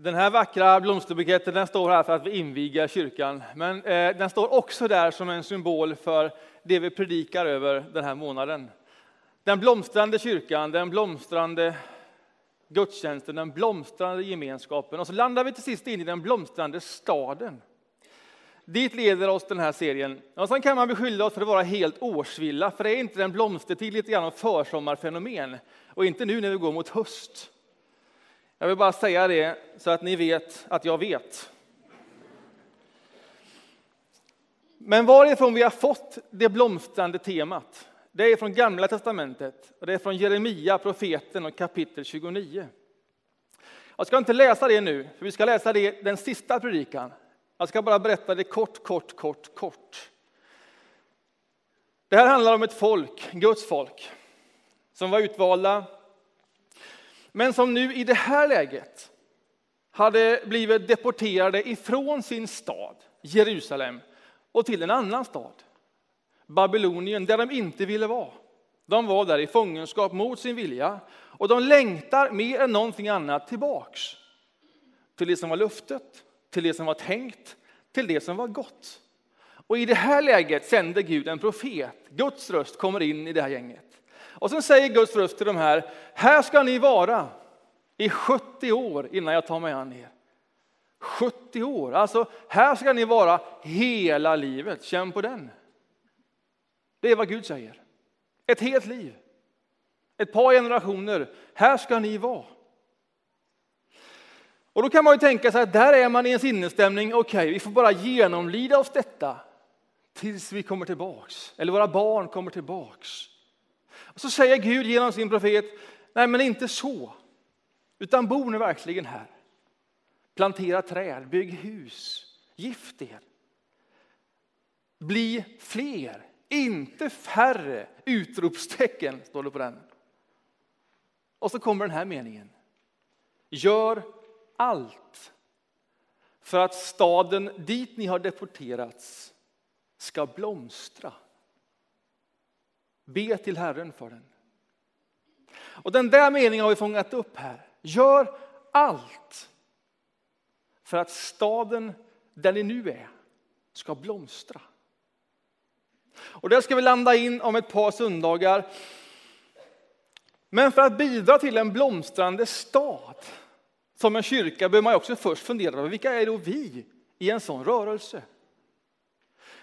Den här vackra blomsterbuketten den står här för att vi inviger kyrkan, men eh, den står också där som en symbol för det vi predikar över den här månaden. Den blomstrande kyrkan, den blomstrande gudstjänsten, den blomstrande gemenskapen och så landar vi till sist in i den blomstrande staden. Dit leder oss den här serien. Och sen kan man beskylla oss för att vara helt årsvilla, för det är inte den blomstertid lite grann försommarfenomen och inte nu när vi går mot höst. Jag vill bara säga det så att ni vet att jag vet. Men varifrån vi har fått det blomstrande temat, det är från Gamla Testamentet och det är från Jeremia, profeten och kapitel 29. Jag ska inte läsa det nu, för vi ska läsa det den sista predikan. Jag ska bara berätta det kort, kort, kort, kort. Det här handlar om ett folk, Guds folk, som var utvalda men som nu i det här läget hade blivit deporterade ifrån sin stad, Jerusalem, och till en annan stad, Babylonien, där de inte ville vara. De var där i fångenskap mot sin vilja och de längtar mer än någonting annat tillbaks till det som var luftet, till det som var tänkt, till det som var gott. Och i det här läget sänder Gud en profet. Guds röst kommer in i det här gänget. Och sen säger Guds röst till de här, här ska ni vara i 70 år innan jag tar mig an er. 70 år, alltså här ska ni vara hela livet. Känn på den. Det är vad Gud säger. Ett helt liv. Ett par generationer. Här ska ni vara. Och då kan man ju tänka sig att där är man i en sinnesstämning, okej, okay, vi får bara genomlida oss detta tills vi kommer tillbaks, eller våra barn kommer tillbaks. Så säger Gud genom sin profet, nej men inte så, utan bor ni verkligen här. Plantera träd, bygg hus, gift er. Bli fler, inte färre! Utropstecken, står det på den. Och så kommer den här meningen. Gör allt för att staden dit ni har deporterats ska blomstra. Be till Herren för den. Och den där meningen har vi fångat upp här. Gör allt för att staden där ni nu är ska blomstra. Och där ska vi landa in om ett par söndagar. Men för att bidra till en blomstrande stad som en kyrka behöver man också först fundera över vilka är då vi i en sån rörelse?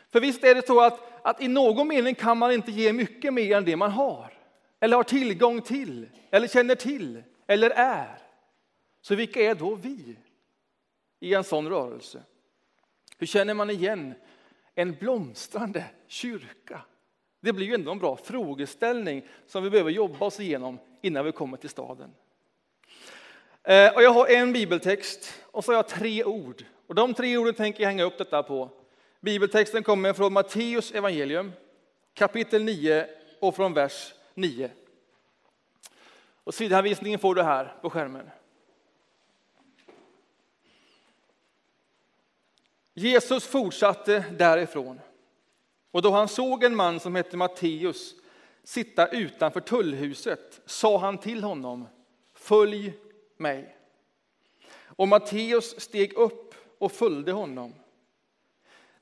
För visst är det så att, att i någon mening kan man inte ge mycket mer än det man har, eller har tillgång till, eller känner till, eller är. Så vilka är då vi i en sån rörelse? Hur känner man igen en blomstrande kyrka? Det blir ju ändå en bra frågeställning som vi behöver jobba oss igenom innan vi kommer till staden. Eh, och jag har en bibeltext och så har jag tre ord. Och de tre orden tänker jag hänga upp detta på. Bibeltexten kommer från Matteus evangelium, kapitel 9 och från vers 9. Och sidhänvisningen får du här på skärmen. Jesus fortsatte därifrån och då han såg en man som hette Matteus sitta utanför tullhuset sa han till honom Följ mig. Och Matteus steg upp och följde honom.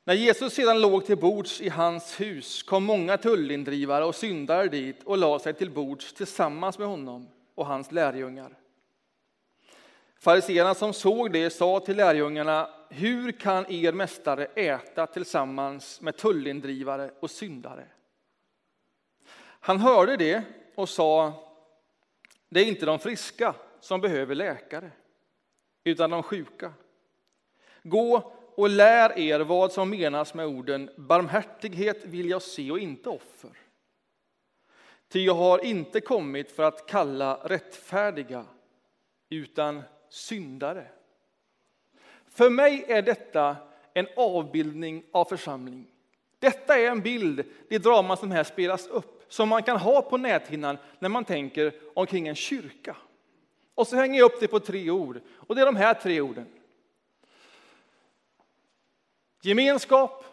När Jesus sedan låg till bords i hans hus kom många tullindrivare och syndare dit och lade sig till bords tillsammans med honom och hans lärjungar. Fariseerna som såg det sa till lärjungarna, hur kan er mästare äta tillsammans med tullindrivare och syndare? Han hörde det och sa, det är inte de friska som behöver läkare, utan de sjuka. Gå och lär er vad som menas med orden barmhärtighet vill jag se och inte offer. Ty jag har inte kommit för att kalla rättfärdiga, utan syndare. För mig är detta en avbildning av församling. Detta är en bild, det drama som här spelas upp, som man kan ha på näthinnan när man tänker omkring en kyrka. Och så hänger jag upp det på tre ord, och det är de här tre orden. Gemenskap,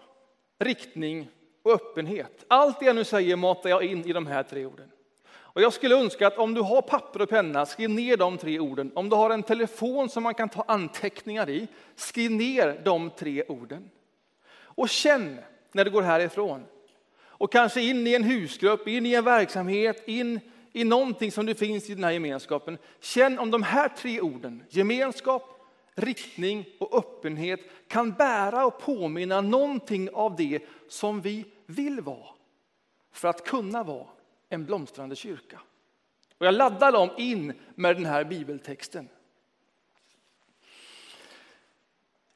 riktning och öppenhet. Allt det jag nu säger matar jag in i de här tre orden. Och jag skulle önska att om du har papper och penna, skriv ner de tre orden. Om du har en telefon som man kan ta anteckningar i, skriv ner de tre orden. Och känn när du går härifrån. Och kanske in i en husgrupp, in i en verksamhet, in i någonting som det finns i den här gemenskapen. Känn om de här tre orden, gemenskap, riktning och öppenhet, kan bära och påminna någonting av det som vi vill vara för att kunna vara en blomstrande kyrka. Och jag laddar dem in med den här bibeltexten.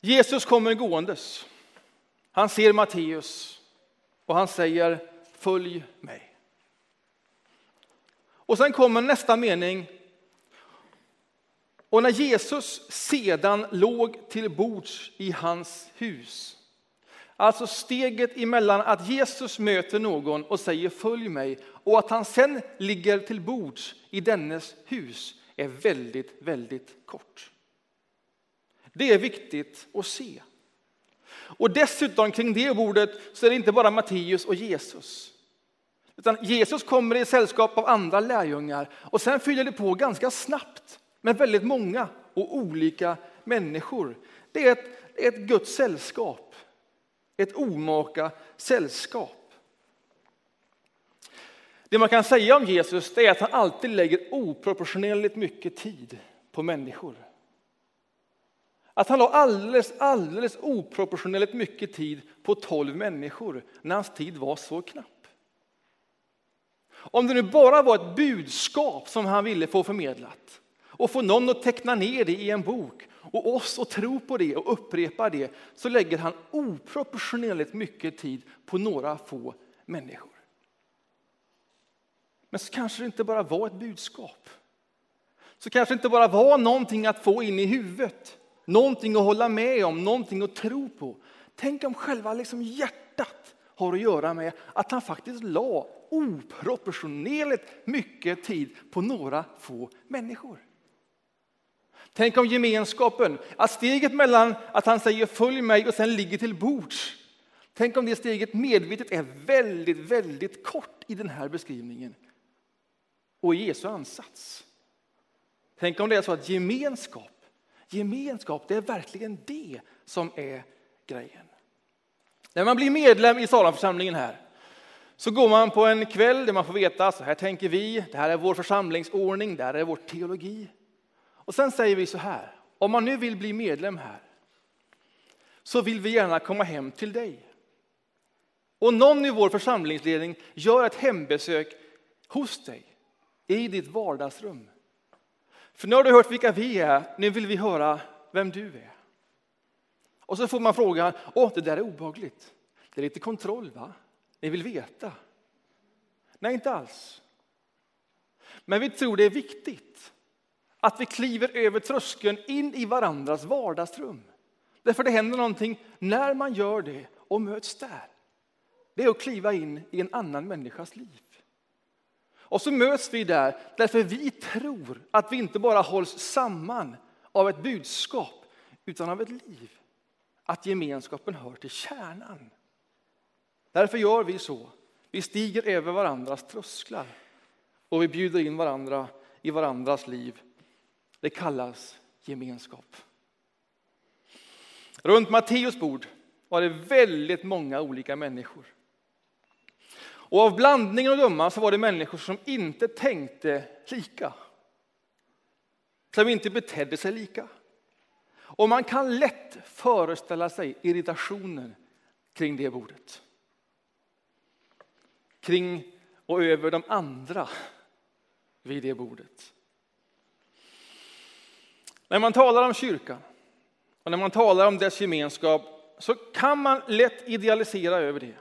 Jesus kommer gåendes. Han ser Matteus och han säger följ mig. Och sen kommer nästa mening. Och när Jesus sedan låg till bords i hans hus. Alltså steget emellan att Jesus möter någon och säger följ mig och att han sen ligger till bords i dennes hus är väldigt, väldigt kort. Det är viktigt att se. Och dessutom kring det bordet så är det inte bara Matteus och Jesus. Utan Jesus kommer i sällskap av andra lärjungar och sen fyller det på ganska snabbt men väldigt många och olika människor. Det är ett, ett Guds sällskap, ett omaka sällskap. Det man kan säga om Jesus är att han alltid lägger oproportionerligt mycket tid på människor. Att han la alldeles, alldeles oproportionerligt mycket tid på tolv människor när hans tid var så knapp. Om det nu bara var ett budskap som han ville få förmedlat och få någon att teckna ner det i en bok och oss att tro på det och upprepa det så lägger han oproportionerligt mycket tid på några få människor. Men så kanske det inte bara var ett budskap. Så kanske det inte bara var någonting att få in i huvudet, någonting att hålla med om, någonting att tro på. Tänk om själva liksom hjärtat har att göra med att han faktiskt la oproportionerligt mycket tid på några få människor. Tänk om gemenskapen, att steget mellan att han säger följ mig och sen ligger till bords. Tänk om det steget medvetet är väldigt, väldigt kort i den här beskrivningen och i Jesu ansats. Tänk om det är så att gemenskap, gemenskap, det är verkligen det som är grejen. När man blir medlem i Salamförsamlingen här så går man på en kväll där man får veta så här tänker vi, det här är vår församlingsordning, det här är vår teologi. Och sen säger vi så här, om man nu vill bli medlem här så vill vi gärna komma hem till dig. Och någon i vår församlingsledning gör ett hembesök hos dig i ditt vardagsrum. För nu har du hört vilka vi är, nu vill vi höra vem du är. Och så får man frågan, åh det där är obehagligt. Det är lite kontroll va? Ni vill veta? Nej, inte alls. Men vi tror det är viktigt att vi kliver över tröskeln in i varandras vardagsrum. Därför det händer någonting när man gör det och möts där. Det är att kliva in i en annan människas liv. Och så möts vi där därför vi tror att vi inte bara hålls samman av ett budskap utan av ett liv. Att gemenskapen hör till kärnan. Därför gör vi så. Vi stiger över varandras trösklar och vi bjuder in varandra i varandras liv. Det kallas gemenskap. Runt Matteus bord var det väldigt många olika människor. Och av blandningen att döma så var det människor som inte tänkte lika. Som inte betedde sig lika. Och man kan lätt föreställa sig irritationen kring det bordet kring och över de andra vid det bordet. När man talar om kyrkan och när man talar om dess gemenskap så kan man lätt idealisera över det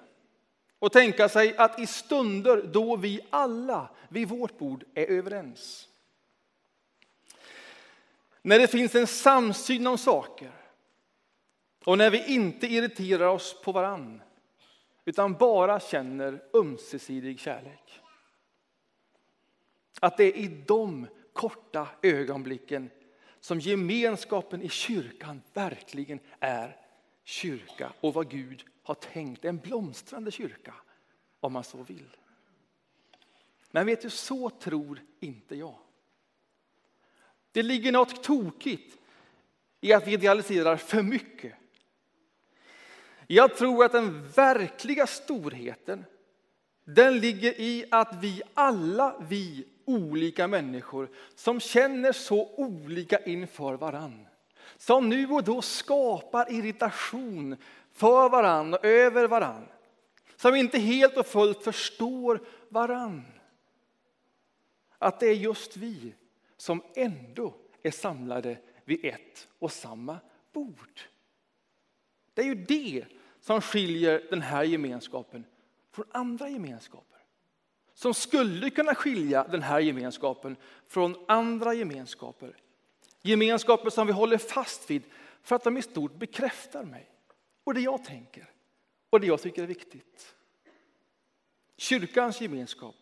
och tänka sig att i stunder då vi alla vid vårt bord är överens. När det finns en samsyn om saker och när vi inte irriterar oss på varann utan bara känner ömsesidig kärlek. Att det är i de korta ögonblicken som gemenskapen i kyrkan verkligen är kyrka och vad Gud har tänkt, en blomstrande kyrka om man så vill. Men vet du, så tror inte jag. Det ligger något tokigt i att vi idealiserar för mycket. Jag tror att den verkliga storheten den ligger i att vi alla, vi olika människor som känner så olika inför varann. Som nu och då skapar irritation för varann och över varann. Som inte helt och fullt förstår varann. Att det är just vi som ändå är samlade vid ett och samma bord. Det är ju det som skiljer den här gemenskapen från andra gemenskaper. Som skulle kunna skilja den här gemenskapen från andra gemenskaper. Gemenskaper som vi håller fast vid för att de i stort bekräftar mig och det jag tänker och det jag tycker är viktigt. Kyrkans gemenskap.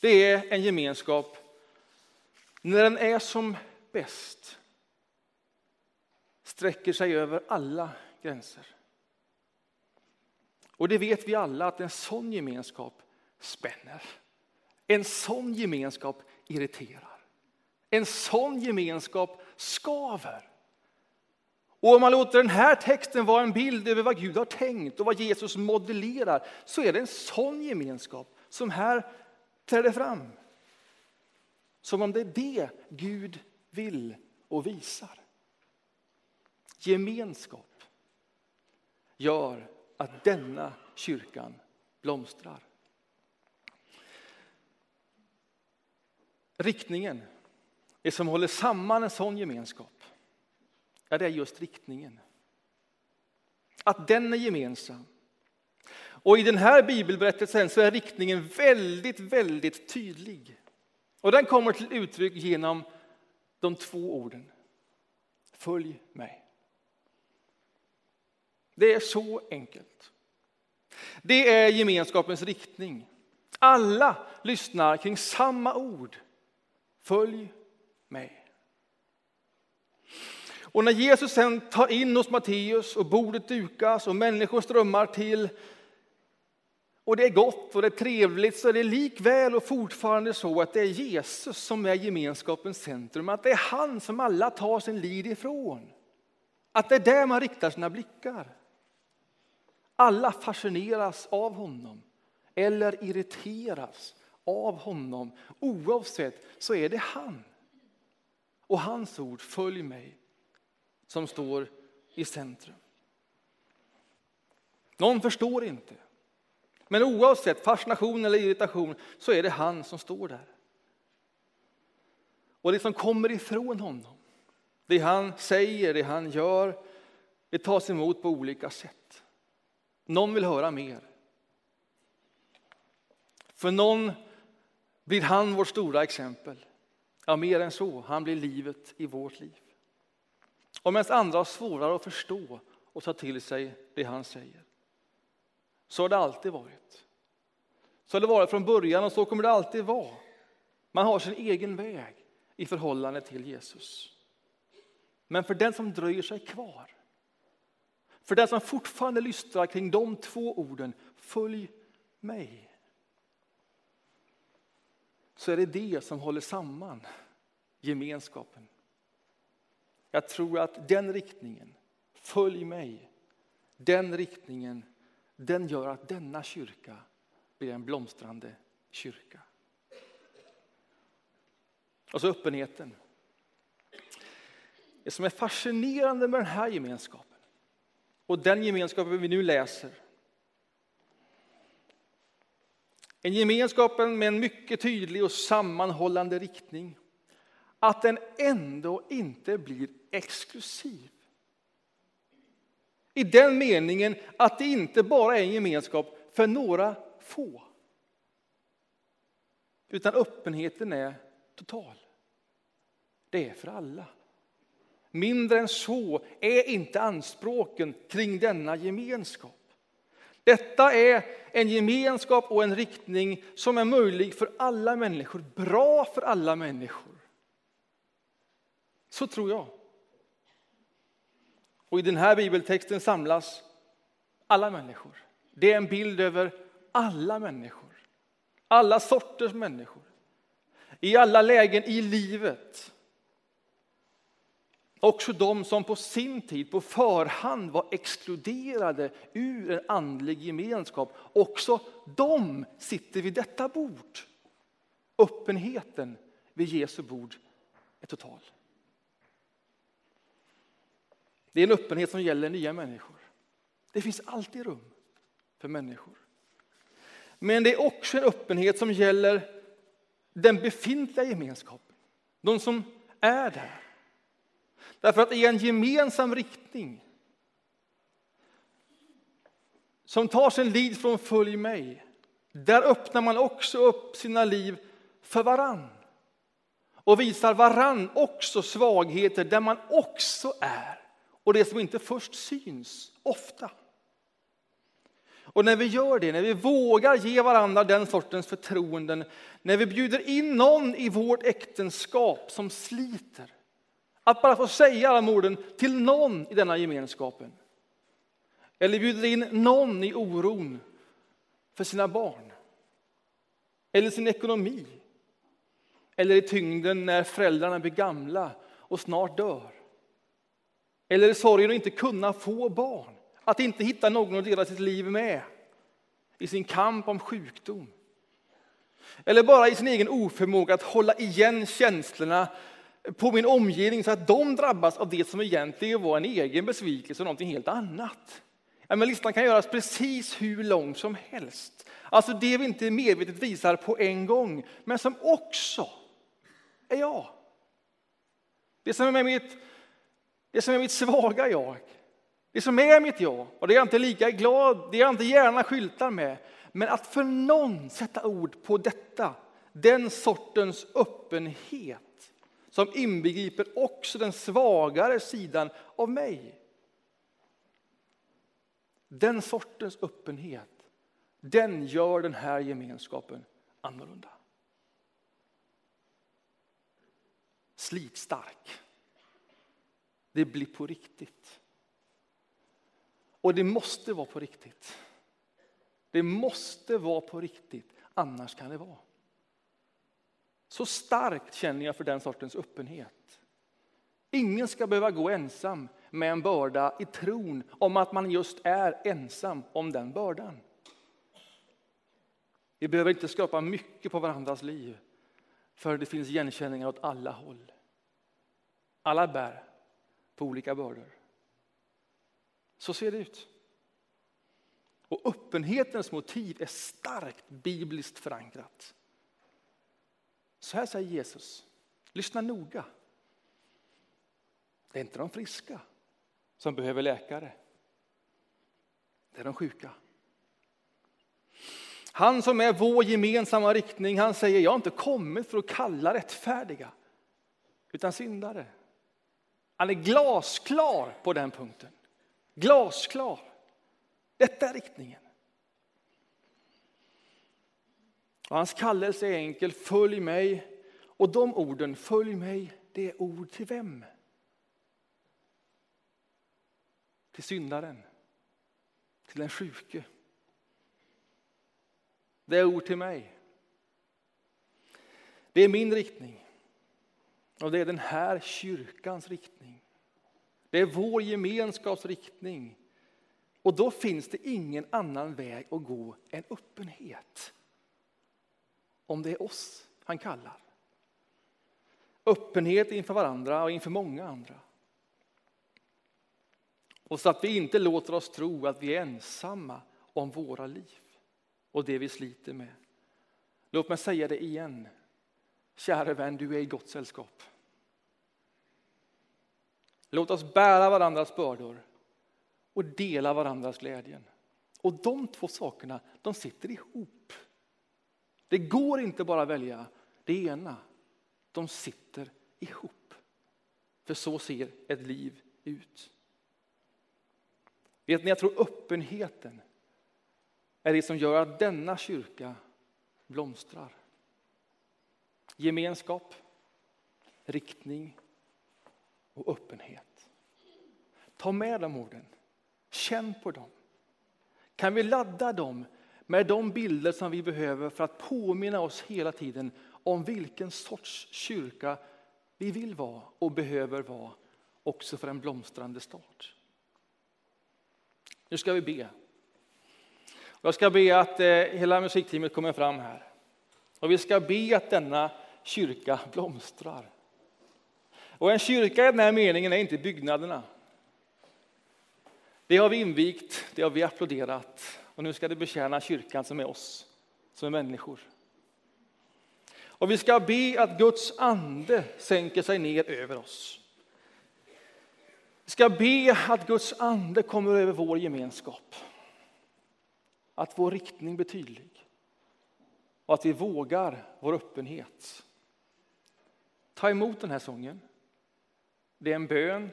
Det är en gemenskap när den är som bäst sträcker sig över alla gränser. Och det vet vi alla att en sån gemenskap spänner. En sån gemenskap irriterar. En sån gemenskap skaver. Och om man låter den här texten vara en bild över vad Gud har tänkt och vad Jesus modellerar så är det en sån gemenskap som här träder fram. Som om det är det Gud vill och visar. Gemenskap gör att denna kyrkan blomstrar. Riktningen, det som håller samman en sån gemenskap, ja, det är just riktningen. Att den är gemensam. Och i den här bibelberättelsen så är riktningen väldigt, väldigt tydlig. Och den kommer till uttryck genom de två orden. Följ mig. Det är så enkelt. Det är gemenskapens riktning. Alla lyssnar kring samma ord. Följ mig. Och när Jesus sen tar in hos Matteus och bordet dukas och människor strömmar till och det är gott och det är trevligt så är det likväl och fortfarande så att det är Jesus som är gemenskapens centrum. Att det är han som alla tar sin lid ifrån. Att det är där man riktar sina blickar. Alla fascineras av honom eller irriteras av honom. Oavsett så är det han och hans ord, följ mig, som står i centrum. Någon förstår inte. Men oavsett fascination eller irritation så är det han som står där. Och det som kommer ifrån honom, det han säger, det han gör, det tas emot på olika sätt. Någon vill höra mer. För någon blir han vårt stora exempel. Ja, mer än så, han blir livet i vårt liv. Och medan andra har svårare att förstå och ta till sig det han säger. Så har det alltid varit. Så har det varit från början och så kommer det alltid vara. Man har sin egen väg i förhållande till Jesus. Men för den som dröjer sig kvar, för den som fortfarande lystrar kring de två orden, följ mig. Så är det det som håller samman gemenskapen. Jag tror att den riktningen, följ mig, den riktningen den gör att denna kyrka blir en blomstrande kyrka. Och så öppenheten. Det som är fascinerande med den här gemenskapen och den gemenskapen vi nu läser. En gemenskapen med en mycket tydlig och sammanhållande riktning. Att den ändå inte blir exklusiv. I den meningen att det inte bara är en gemenskap för några få. Utan öppenheten är total. Det är för alla. Mindre än så är inte anspråken kring denna gemenskap. Detta är en gemenskap och en riktning som är möjlig för alla människor, bra för alla människor. Så tror jag. Och i den här bibeltexten samlas alla människor. Det är en bild över alla människor. Alla sorters människor. I alla lägen i livet. Också de som på sin tid på förhand var exkluderade ur en andlig gemenskap. Också de sitter vid detta bord. Öppenheten vid Jesu bord är total. Det är en öppenhet som gäller nya människor. Det finns alltid rum för människor. Men det är också en öppenhet som gäller den befintliga gemenskapen. De som är där. Därför att i en gemensam riktning som tar sin lid från följ mig, där öppnar man också upp sina liv för varann och visar varann också svagheter där man också är och det som inte först syns, ofta. Och när vi gör det, när vi vågar ge varandra den sortens förtroenden, när vi bjuder in någon i vårt äktenskap som sliter, att bara få säga alla orden till någon i denna gemenskapen. Eller bjuder in någon i oron för sina barn. Eller sin ekonomi. Eller i tyngden när föräldrarna blir gamla och snart dör. Eller i sorgen att inte kunna få barn. Att inte hitta någon att dela sitt liv med i sin kamp om sjukdom. Eller bara i sin egen oförmåga att hålla igen känslorna på min omgivning så att de drabbas av det som egentligen var en egen besvikelse och någonting helt annat. Ja, men listan kan göras precis hur lång som helst. Alltså det vi inte medvetet visar på en gång, men som också är jag. Det som är mitt, det som är mitt svaga jag. Det som är mitt jag, och det är jag inte lika glad, det jag inte gärna skyltar med. Men att för någon sätta ord på detta, den sortens öppenhet som inbegriper också den svagare sidan av mig. Den sortens öppenhet, den gör den här gemenskapen annorlunda. Slitstark. Det blir på riktigt. Och det måste vara på riktigt. Det måste vara på riktigt, annars kan det vara. Så starkt känner jag för den sortens öppenhet. Ingen ska behöva gå ensam med en börda i tron om att man just är ensam om den bördan. Vi behöver inte skapa mycket på varandras liv, för det finns igenkänningar åt alla håll. Alla bär på olika bördor. Så ser det ut. Och öppenhetens motiv är starkt bibliskt förankrat. Så här säger Jesus. Lyssna noga. Det är inte de friska som behöver läkare. Det är de sjuka. Han som är vår gemensamma riktning, han säger jag har inte kommit för att kalla rättfärdiga, utan syndare. Han är glasklar på den punkten. Glasklar. Detta är riktningen. Och hans kallelse är enkel, följ mig. Och de orden, följ mig, det är ord till vem? Till syndaren, till den sjuke. Det är ord till mig. Det är min riktning. Och det är den här kyrkans riktning. Det är vår gemenskaps riktning. Och då finns det ingen annan väg att gå än öppenhet om det är oss han kallar. Öppenhet inför varandra och inför många andra. Och så att vi inte låter oss tro att vi är ensamma om våra liv och det vi sliter med. Låt mig säga det igen. Käre vän, du är i gott sällskap. Låt oss bära varandras bördor och dela varandras glädjen. Och de två sakerna, de sitter ihop. Det går inte bara att välja det ena. De sitter ihop. För så ser ett liv ut. Vet ni, jag tror öppenheten är det som gör att denna kyrka blomstrar. Gemenskap, riktning och öppenhet. Ta med de orden. Känn på dem. Kan vi ladda dem med de bilder som vi behöver för att påminna oss hela tiden om vilken sorts kyrka vi vill vara och behöver vara också för en blomstrande start. Nu ska vi be. Jag ska be att eh, hela musikteamet kommer fram här. Och vi ska be att denna kyrka blomstrar. Och en kyrka i den här meningen är inte byggnaderna. Det har vi invigt, det har vi applåderat och nu ska det betjäna kyrkan som är oss, som är människor. Och vi ska be att Guds ande sänker sig ner över oss. Vi ska be att Guds ande kommer över vår gemenskap. Att vår riktning blir tydlig och att vi vågar vår öppenhet. Ta emot den här sången. Det är en bön.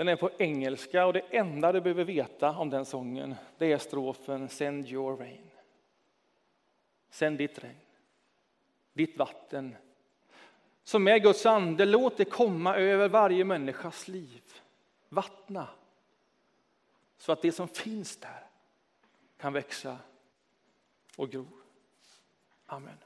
Den är på engelska och det enda du behöver veta om den sången det är strofen Send your rain. Sänd ditt regn, ditt vatten. Som är Guds ande, låt det komma över varje människas liv. Vattna så att det som finns där kan växa och gro. Amen.